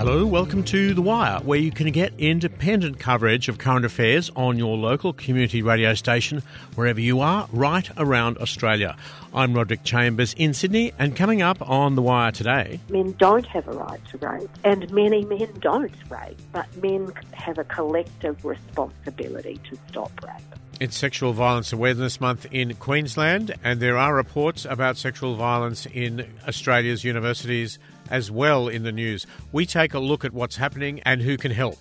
Hello, welcome to The Wire, where you can get independent coverage of current affairs on your local community radio station, wherever you are, right around Australia. I'm Roderick Chambers in Sydney, and coming up on The Wire today. Men don't have a right to rape, and many men don't rape, but men have a collective responsibility to stop rape. It's Sexual Violence Awareness Month in Queensland, and there are reports about sexual violence in Australia's universities as well in the news. We take a look at what's happening and who can help.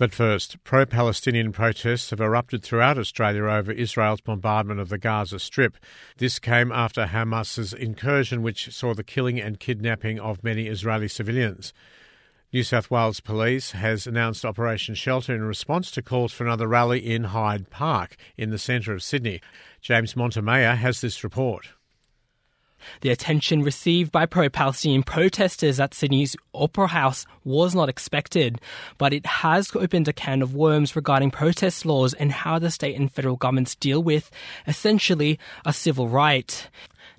But first, pro Palestinian protests have erupted throughout Australia over Israel's bombardment of the Gaza Strip. This came after Hamas's incursion, which saw the killing and kidnapping of many Israeli civilians. New South Wales Police has announced Operation Shelter in response to calls for another rally in Hyde Park in the centre of Sydney. James Montemayor has this report. The attention received by pro Palestinian protesters at Sydney's Opera House was not expected, but it has opened a can of worms regarding protest laws and how the state and federal governments deal with, essentially, a civil right.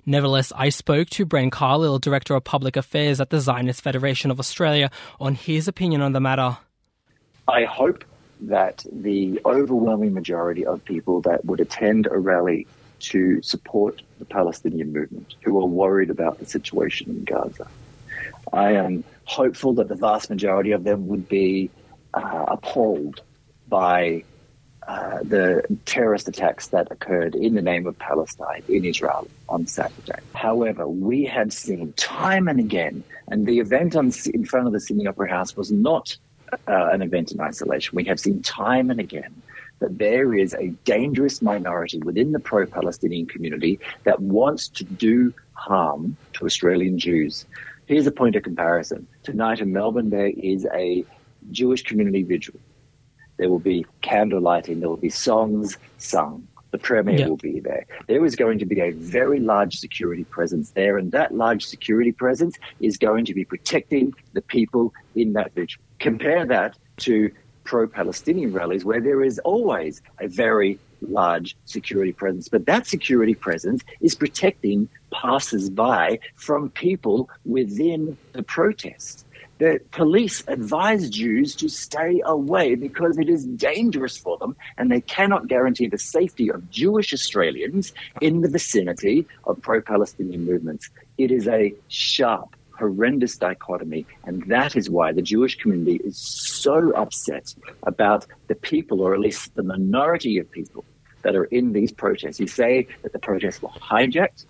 Nevertheless, I spoke to Bren Carlill, Director of Public Affairs at the Zionist Federation of Australia, on his opinion on the matter. I hope that the overwhelming majority of people that would attend a rally to support the Palestinian movement, who are worried about the situation in Gaza, I am hopeful that the vast majority of them would be uh, appalled by uh, the terrorist attacks that occurred in the name of Palestine in Israel on Saturday. However, we have seen time and again, and the event on, in front of the Sydney Opera House was not uh, an event in isolation. We have seen time and again that there is a dangerous minority within the pro Palestinian community that wants to do harm to Australian Jews. Here's a point of comparison. Tonight in Melbourne, there is a Jewish community vigil there will be candle lighting. There will be songs sung. The Premier yep. will be there. There is going to be a very large security presence there, and that large security presence is going to be protecting the people in that village. Compare that to pro Palestinian rallies where there is always a very large security presence. But that security presence is protecting passers by from people within the protest the police advise Jews to stay away because it is dangerous for them and they cannot guarantee the safety of Jewish Australians in the vicinity of pro Palestinian movements. It is a sharp, horrendous dichotomy, and that is why the Jewish community is so upset about the people, or at least the minority of people, that are in these protests. You say that the protests were hijacked.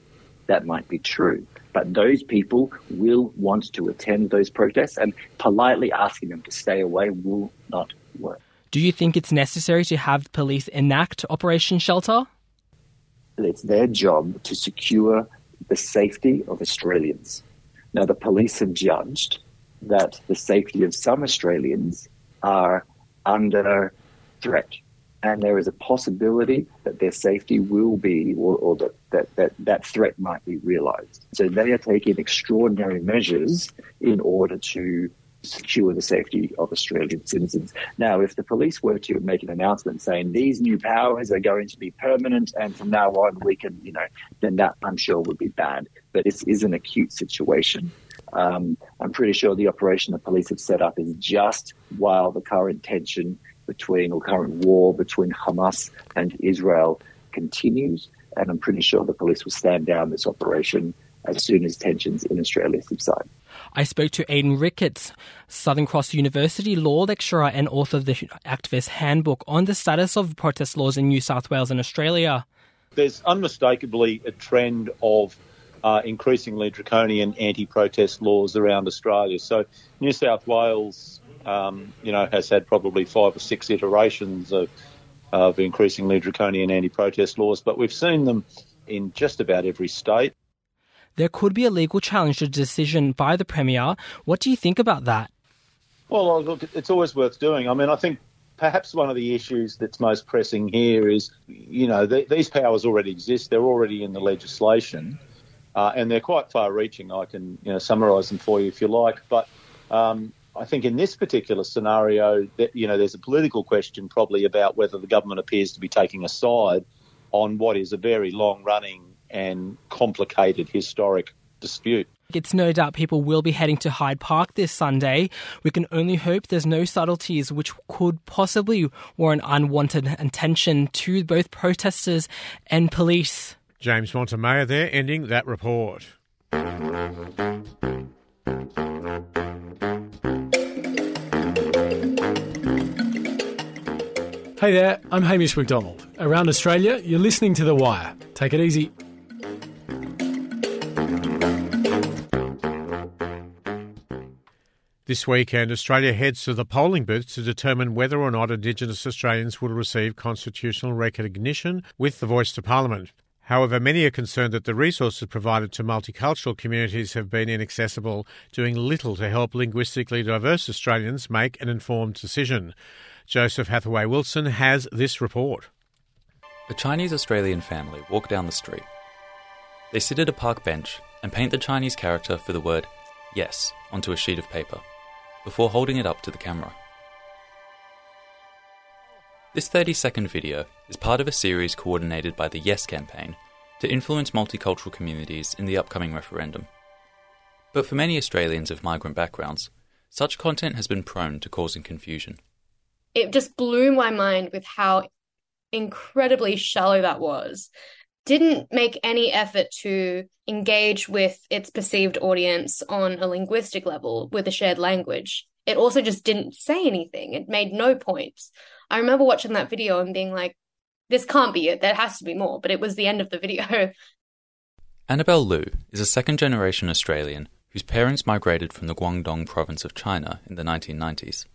That might be true. But those people will want to attend those protests, and politely asking them to stay away will not work. Do you think it's necessary to have police enact Operation Shelter? It's their job to secure the safety of Australians. Now, the police have judged that the safety of some Australians are under threat and there is a possibility that their safety will be, or, or that, that, that that threat might be realized. So they are taking extraordinary measures in order to secure the safety of Australian citizens. Now, if the police were to make an announcement saying these new powers are going to be permanent and from now on we can, you know, then that I'm sure would be bad. But this is an acute situation. Um, I'm pretty sure the operation the police have set up is just while the current tension between or current war between Hamas and Israel continues. And I'm pretty sure the police will stand down this operation as soon as tensions in Australia subside. I spoke to Aidan Ricketts, Southern Cross University law lecturer and author of the Activist Handbook on the status of protest laws in New South Wales and Australia. There's unmistakably a trend of uh, increasingly draconian anti-protest laws around Australia. So New South Wales um, you know, has had probably five or six iterations of, of increasingly draconian anti-protest laws, but we've seen them in just about every state. There could be a legal challenge to the decision by the Premier. What do you think about that? Well, look, it's always worth doing. I mean, I think perhaps one of the issues that's most pressing here is, you know, th- these powers already exist. They're already in the legislation, uh, and they're quite far-reaching. I can, you know, summarise them for you if you like. But um, I think in this particular scenario, that you know, there's a political question probably about whether the government appears to be taking a side on what is a very long-running and complicated historic dispute. It's no doubt people will be heading to Hyde Park this Sunday. We can only hope there's no subtleties which could possibly warrant unwanted attention to both protesters and police. James Montemayor there, ending that report. Hey there, I'm Hamish McDonald. Around Australia, you're listening to The Wire. Take it easy. This weekend, Australia heads to the polling booths to determine whether or not Indigenous Australians will receive constitutional recognition with the voice to Parliament. However, many are concerned that the resources provided to multicultural communities have been inaccessible, doing little to help linguistically diverse Australians make an informed decision. Joseph Hathaway Wilson has this report. A Chinese Australian family walk down the street. They sit at a park bench and paint the Chinese character for the word yes onto a sheet of paper before holding it up to the camera. This 30 second video is part of a series coordinated by the Yes campaign to influence multicultural communities in the upcoming referendum. But for many Australians of migrant backgrounds, such content has been prone to causing confusion. It just blew my mind with how incredibly shallow that was. Didn't make any effort to engage with its perceived audience on a linguistic level with a shared language. It also just didn't say anything. It made no points. I remember watching that video and being like, this can't be it. There has to be more. But it was the end of the video. Annabelle Lu is a second generation Australian whose parents migrated from the Guangdong province of China in the 1990s.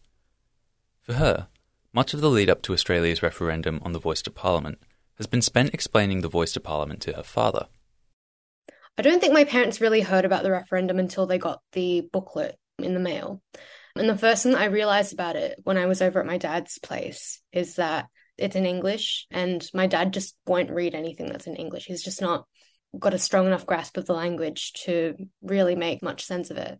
For her, much of the lead up to Australia's referendum on the voice to Parliament has been spent explaining the voice to Parliament to her father. I don't think my parents really heard about the referendum until they got the booklet in the mail. And the first thing I realized about it when I was over at my dad's place is that it's in English, and my dad just won't read anything that's in English. He's just not got a strong enough grasp of the language to really make much sense of it.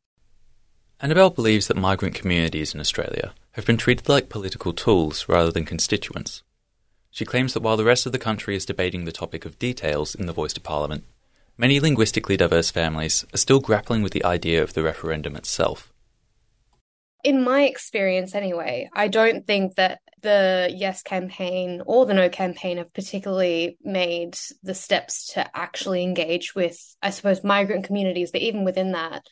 Annabelle believes that migrant communities in Australia have been treated like political tools rather than constituents. She claims that while the rest of the country is debating the topic of details in the Voice to Parliament, many linguistically diverse families are still grappling with the idea of the referendum itself. In my experience, anyway, I don't think that the Yes campaign or the No campaign have particularly made the steps to actually engage with, I suppose, migrant communities, but even within that,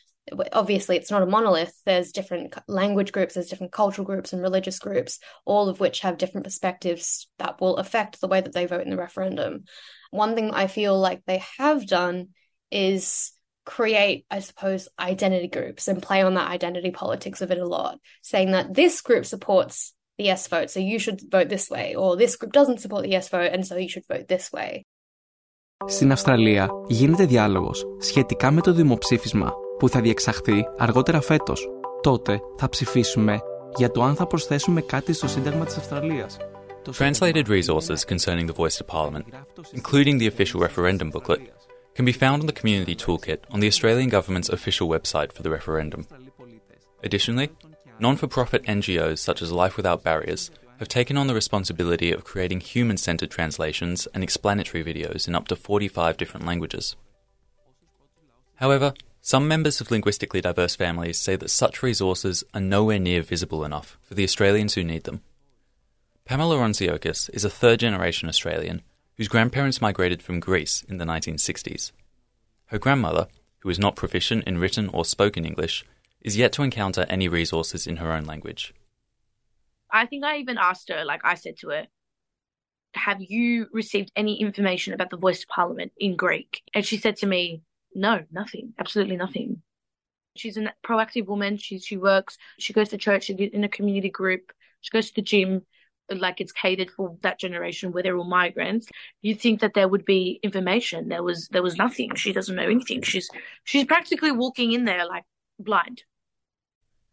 obviously it's not a monolith there's different language groups there's different cultural groups and religious groups all of which have different perspectives that will affect the way that they vote in the referendum one thing i feel like they have done is create i suppose identity groups and play on that identity politics of it a lot saying that this group supports the yes vote so you should vote this way or this group doesn't support the yes vote and so you should vote this way Στην Αυστραλία γίνεται διάλογος σχετικά με το δημοψήφισμα που θα διεξαχθεί αργότερα φέτος. Τότε θα ψηφίσουμε για το αν θα προσθέσουμε κάτι στο Σύνταγμα της Αυστραλίας. Translated resources concerning the voice to Parliament, including the official referendum booklet, can be found on the Community Toolkit on the Australian Government's official website for the referendum. Additionally, non for profit NGOs such as Life Without Barriers have taken on the responsibility of creating human centered translations and explanatory videos in up to 45 different languages. However, some members of linguistically diverse families say that such resources are nowhere near visible enough for the Australians who need them. Pamela Ronziokis is a third generation Australian whose grandparents migrated from Greece in the 1960s. Her grandmother, who is not proficient in written or spoken English, is yet to encounter any resources in her own language. I think I even asked her, like I said to her, have you received any information about the Voice of Parliament in Greek? And she said to me, no, nothing. Absolutely nothing. She's a proactive woman. She she works. She goes to church. She in a community group. She goes to the gym. Like it's catered for that generation where they're all migrants. You think that there would be information. There was there was nothing. She doesn't know anything. She's she's practically walking in there like blind.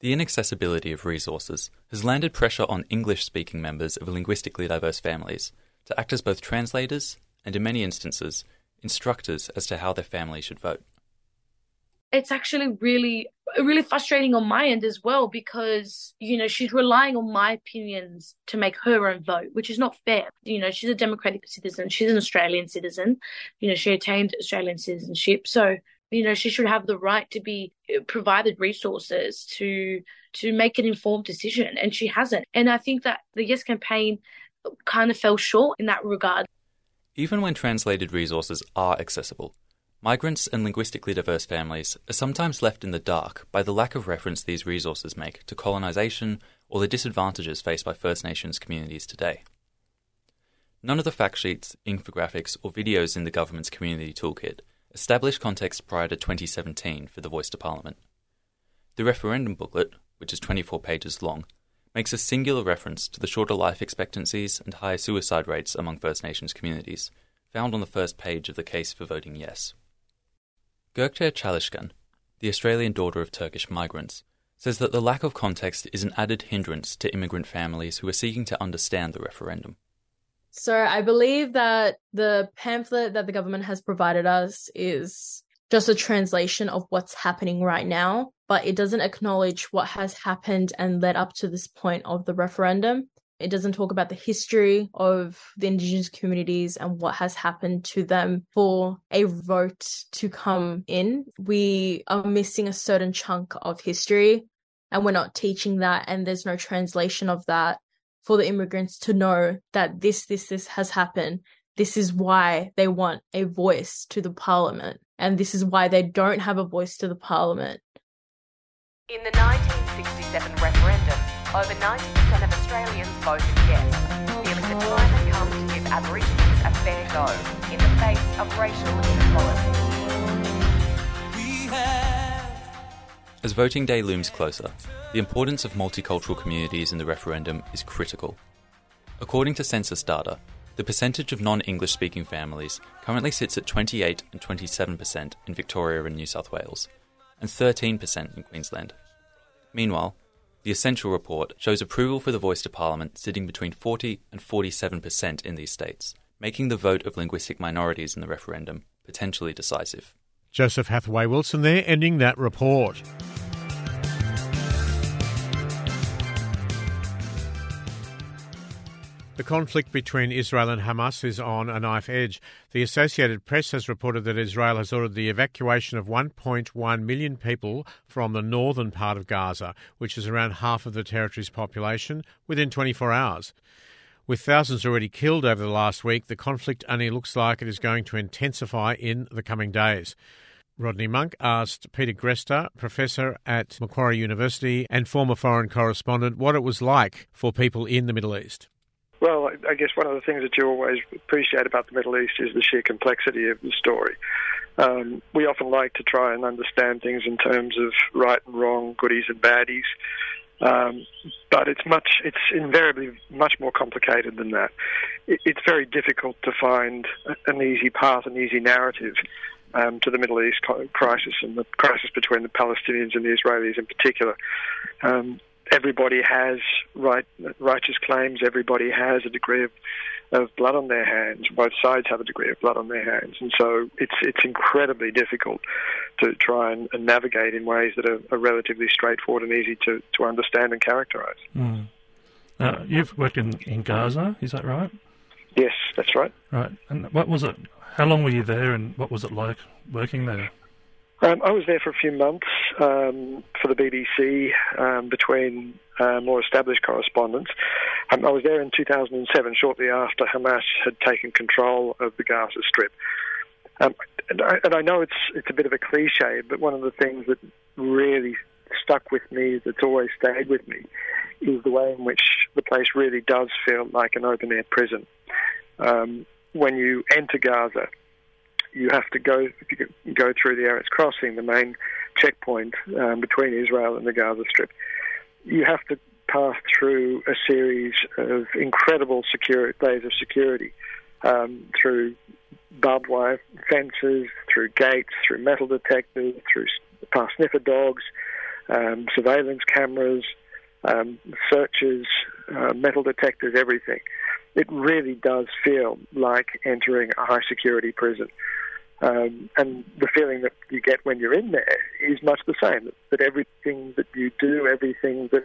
The inaccessibility of resources has landed pressure on English speaking members of linguistically diverse families to act as both translators and, in many instances, instructors as to how their family should vote. It's actually really really frustrating on my end as well because you know she's relying on my opinions to make her own vote which is not fair. You know she's a democratic citizen. She's an australian citizen. You know she attained australian citizenship. So you know she should have the right to be uh, provided resources to to make an informed decision and she hasn't. And i think that the yes campaign kind of fell short in that regard even when translated resources are accessible Migrants and linguistically diverse families are sometimes left in the dark by the lack of reference these resources make to colonisation or the disadvantages faced by First Nations communities today. None of the fact sheets, infographics, or videos in the government's community toolkit establish context prior to 2017 for the Voice to Parliament. The referendum booklet, which is 24 pages long, makes a singular reference to the shorter life expectancies and higher suicide rates among First Nations communities, found on the first page of the case for voting yes. Gökçe Çalışkan, the Australian daughter of Turkish migrants, says that the lack of context is an added hindrance to immigrant families who are seeking to understand the referendum. So I believe that the pamphlet that the government has provided us is just a translation of what's happening right now, but it doesn't acknowledge what has happened and led up to this point of the referendum. It doesn't talk about the history of the Indigenous communities and what has happened to them for a vote to come in. We are missing a certain chunk of history and we're not teaching that, and there's no translation of that for the immigrants to know that this, this, this has happened. This is why they want a voice to the parliament, and this is why they don't have a voice to the parliament. In the 1967 referendum, over 90% of Australians voted yes, feeling the time had come to give Aborigines a fair go in the face of racial inequality. As voting day looms closer, the importance of multicultural communities in the referendum is critical. According to census data, the percentage of non English speaking families currently sits at 28 and 27% in Victoria and New South Wales, and 13% in Queensland. Meanwhile, the Essential Report shows approval for the voice to Parliament sitting between 40 and 47% in these states, making the vote of linguistic minorities in the referendum potentially decisive. Joseph Hathaway Wilson there, ending that report. The conflict between Israel and Hamas is on a knife edge. The Associated Press has reported that Israel has ordered the evacuation of 1.1 million people from the northern part of Gaza, which is around half of the territory's population, within 24 hours. With thousands already killed over the last week, the conflict only looks like it is going to intensify in the coming days. Rodney Monk asked Peter Greste, professor at Macquarie University and former foreign correspondent, what it was like for people in the Middle East. Well, I guess one of the things that you always appreciate about the Middle East is the sheer complexity of the story. Um, we often like to try and understand things in terms of right and wrong, goodies and baddies. Um, but it's much, it's invariably much more complicated than that. It, it's very difficult to find an easy path, an easy narrative um, to the Middle East crisis and the crisis between the Palestinians and the Israelis in particular. Um, everybody has right, righteous claims. Everybody has a degree of, of blood on their hands. Both sides have a degree of blood on their hands, and so it's it's incredibly difficult to try and, and navigate in ways that are, are, relatively straightforward and easy to, to understand and characterize. Mm. Uh, you've worked in, in Gaza, is that right? Yes, that's right. Right, and what was it? How long were you there, and what was it like working there? Um, I was there for a few months um, for the BBC um, between uh, more established correspondents. Um, I was there in 2007, shortly after Hamas had taken control of the Gaza Strip. Um, and I, and, I, know it's it's a bit of a cliche, but one of the things that really stuck with me, that's always stayed with me, is the way in which the place really does feel like an open air prison. Um, when you enter Gaza, you have to go go through the Erez crossing, the main checkpoint um, between Israel and the Gaza Strip. You have to pass through a series of incredible security, layers of security um, through barbed wire fences, through gates, through metal detectors, through past sniffer dogs, um, surveillance cameras, um, searches, uh, metal detectors, everything. It really does feel like entering a high security prison. Um, and the feeling that you get when you're in there is much the same. That everything that you do, everything that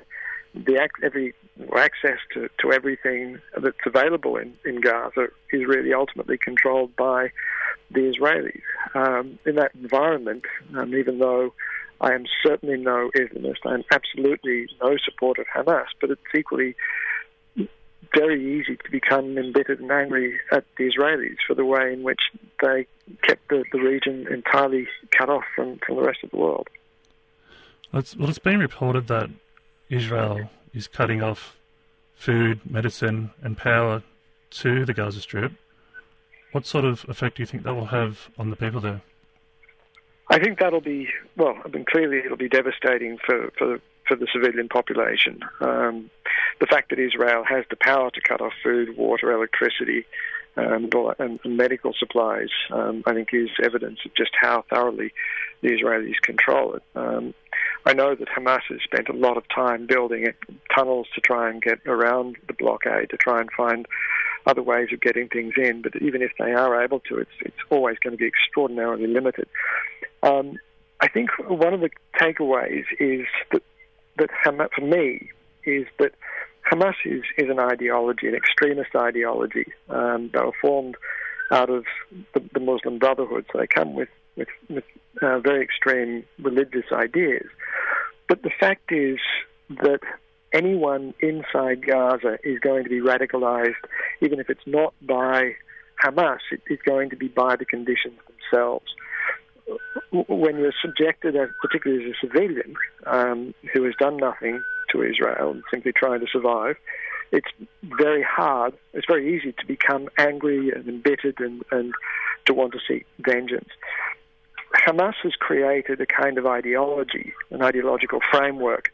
the every access to, to everything that's available in, in Gaza is really ultimately controlled by the Israelis. Um, in that environment, um, even though I am certainly no Islamist, I am absolutely no supporter of Hamas, but it's equally very easy to become embittered and angry at the Israelis for the way in which they kept the, the region entirely cut off from, from the rest of the world. Well it's, well, it's been reported that Israel is cutting off food, medicine, and power to the Gaza Strip. What sort of effect do you think that will have on the people there? I think that'll be well. I mean, clearly it'll be devastating for for for the civilian population. Um, the fact that Israel has the power to cut off food, water, electricity, and, and, medical supplies, um, I think, is evidence of just how thoroughly the Israelis control it. Um, I know that Hamas has spent a lot of time building tunnels to try and get around the blockade, to try and find other ways of getting things in. But even if they are able to, it's it's always going to be extraordinarily limited. Um, I think one of the takeaways is that that Hamas, for me, is that Hamas is, is an ideology, an extremist ideology. Um, they were formed out of the, the, Muslim Brotherhood, so they come with with, with uh, very extreme religious ideas. But the fact is that anyone inside Gaza is going to be radicalized, even if it's not by Hamas, it is going to be by the conditions themselves. When you're subjected, as, particularly as a civilian um, who has done nothing to Israel and simply trying to survive, it's very hard, it's very easy to become angry and embittered and, and to want to seek vengeance. Hamas has created a kind of ideology, an ideological framework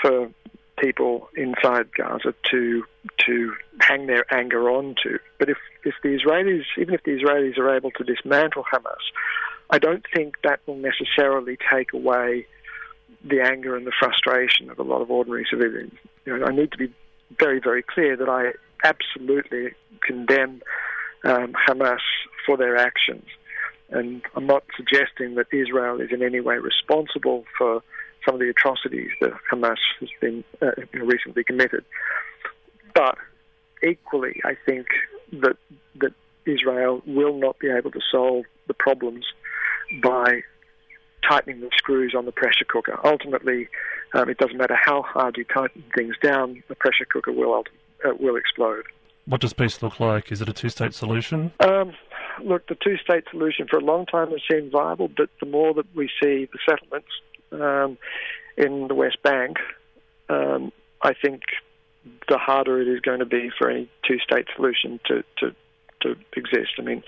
for people inside Gaza to to hang their anger onto. But if, if the Israelis, even if the Israelis are able to dismantle Hamas, I don't think that will necessarily take away the anger and the frustration of a lot of ordinary civilians. You know, I need to be very, very clear that I absolutely condemn um, Hamas for their actions. And I'm not suggesting that Israel is in any way responsible for some of the atrocities that Hamas has been uh, recently committed. But equally, I think that that Israel will not be able to solve the problems by tightening the screws on the pressure cooker. Ultimately, um, it doesn't matter how hard you tighten things down, the pressure cooker will uh, will explode. What does peace look like? Is it a two-state solution? Um, look, the two-state solution for a long time has seemed viable, but the more that we see the settlements um, in the West Bank, um, I think the harder it is going to be for any two-state solution to to, to exist. I mean,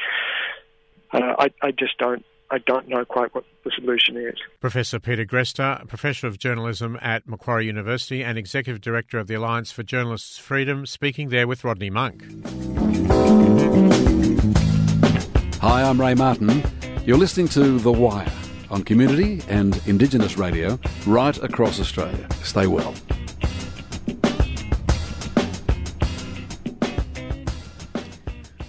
uh, I, I just don't I don't know quite what the solution is. Professor Peter Greste, Professor of Journalism at Macquarie University and Executive Director of the Alliance for Journalists' Freedom, speaking there with Rodney Monk. Hi, I'm Ray Martin. You're listening to The Wire on community and Indigenous radio right across Australia. Stay well.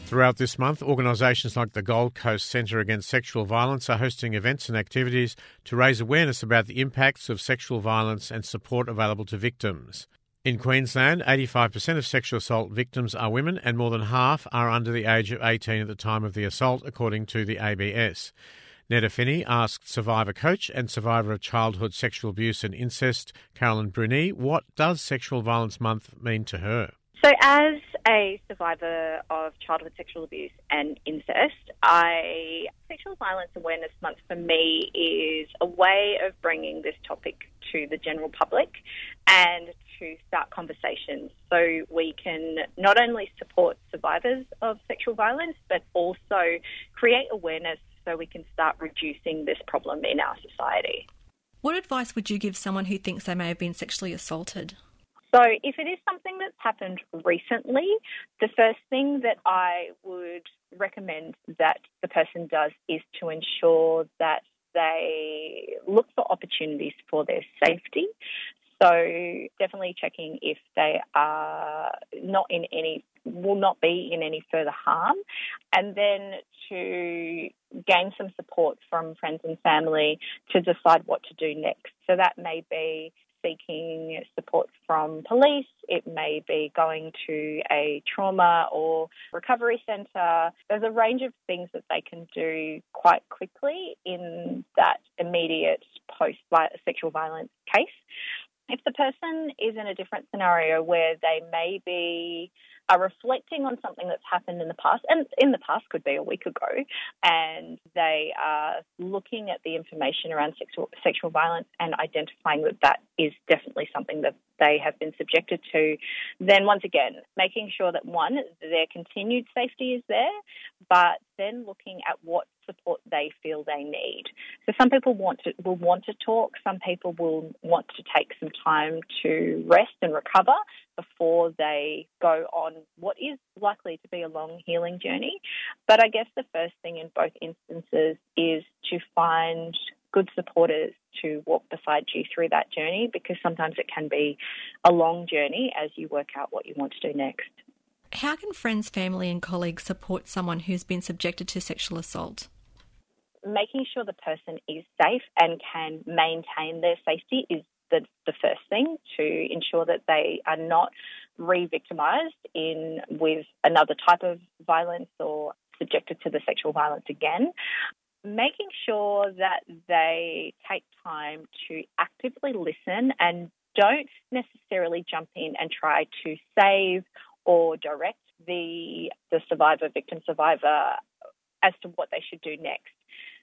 Throughout this month, organisations like the Gold Coast Centre Against Sexual Violence are hosting events and activities to raise awareness about the impacts of sexual violence and support available to victims. In Queensland, 85% of sexual assault victims are women, and more than half are under the age of 18 at the time of the assault, according to the ABS. Netta Finney asked survivor coach and survivor of childhood sexual abuse and incest, Carolyn Bruni, what does Sexual Violence Month mean to her? So, as a survivor of childhood sexual abuse and incest, I Sexual Violence Awareness Month for me is a way of bringing this topic to the general public and to start conversations so we can not only support survivors of sexual violence but also create awareness so we can start reducing this problem in our society. What advice would you give someone who thinks they may have been sexually assaulted? So, if it is something that's happened recently, the first thing that I would recommend that the person does is to ensure that they look for opportunities for their safety. So definitely checking if they are not in any will not be in any further harm, and then to gain some support from friends and family to decide what to do next. So that may be seeking support from police, it may be going to a trauma or recovery centre. There's a range of things that they can do quite quickly in that immediate post sexual violence case. If the person is in a different scenario where they may be are reflecting on something that's happened in the past, and in the past could be a week ago, and they are looking at the information around sexual, sexual violence and identifying that that is definitely something that they have been subjected to, then once again, making sure that one, their continued safety is there, but then looking at what support they feel they need. So some people want to will want to talk, some people will want to take some time to rest and recover before they go on what is likely to be a long healing journey. But I guess the first thing in both instances is to find good supporters to walk beside you through that journey because sometimes it can be a long journey as you work out what you want to do next. How can friends, family, and colleagues support someone who's been subjected to sexual assault? Making sure the person is safe and can maintain their safety is the, the first thing to ensure that they are not re-victimized in with another type of violence or subjected to the sexual violence again making sure that they take time to actively listen and don't necessarily jump in and try to save or direct the the survivor victim survivor as to what they should do next.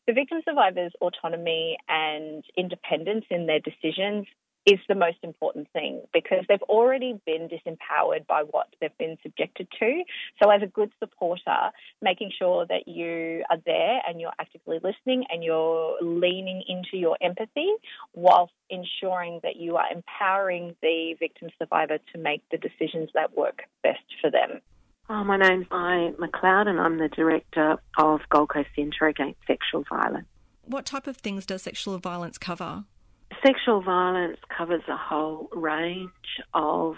The victim survivor's autonomy and independence in their decisions is the most important thing because they've already been disempowered by what they've been subjected to. So, as a good supporter, making sure that you are there and you're actively listening and you're leaning into your empathy whilst ensuring that you are empowering the victim survivor to make the decisions that work best for them. Oh, my name's Di McLeod, and I'm the director of Gold Coast Centre Against Sexual Violence. What type of things does sexual violence cover? Sexual violence covers a whole range of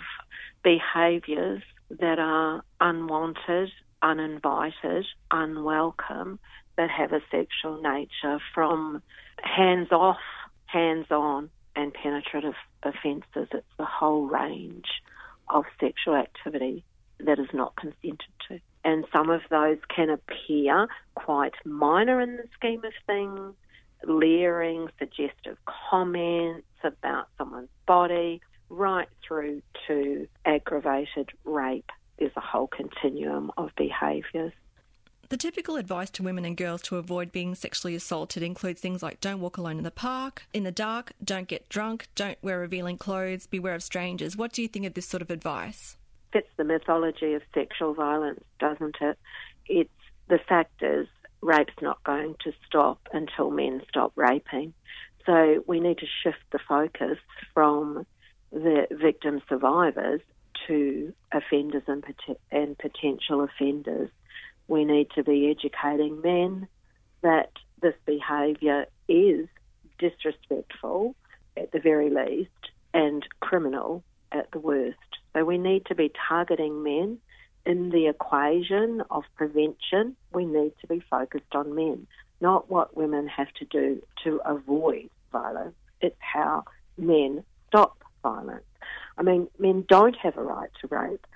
behaviours that are unwanted, uninvited, unwelcome, that have a sexual nature from hands off, hands on, and penetrative offences. It's the whole range of sexual activity that is not consented to. And some of those can appear quite minor in the scheme of things, leering, suggestive comments about someone's body, right through to aggravated rape. There's a whole continuum of behaviours. The typical advice to women and girls to avoid being sexually assaulted includes things like don't walk alone in the park, in the dark, don't get drunk, don't wear revealing clothes, beware of strangers. What do you think of this sort of advice? Fits the mythology of sexual violence, doesn't it? It's the fact is rape's not going to stop until men stop raping. So we need to shift the focus from the victim survivors to offenders and, pot- and potential offenders. We need to be educating men that this behaviour is disrespectful at the very least and criminal at the worst. So we need to be targeting men in the equation of prevention, we need to be focused on men, not what women have to do to avoid violence. It's how men stop violence. I mean, men don't have a right to rape,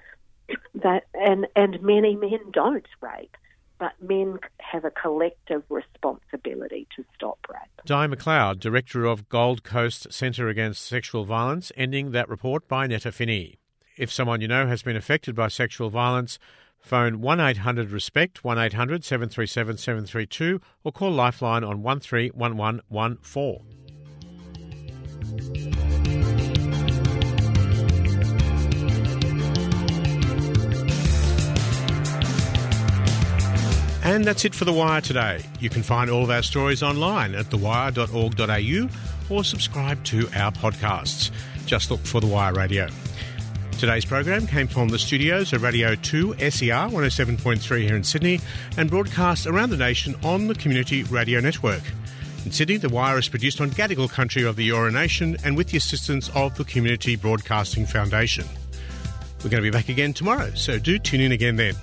that, and, and many men don't rape but men have a collective responsibility to stop rape. Di McLeod, Director of Gold Coast Centre Against Sexual Violence, ending that report by Netta Finney. If someone you know has been affected by sexual violence, phone 1800 RESPECT 1800 737 732 or call Lifeline on 131114. And that's it for The Wire today. You can find all of our stories online at thewire.org.au or subscribe to our podcasts. Just look for The Wire Radio. Today's program came from the studios of Radio 2 SER 107.3 here in Sydney and broadcast around the nation on the Community Radio Network. In Sydney, The Wire is produced on Gadigal country of the Eora Nation and with the assistance of the Community Broadcasting Foundation. We're going to be back again tomorrow, so do tune in again then.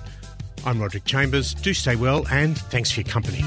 I'm Roderick Chambers. Do stay well and thanks for your company.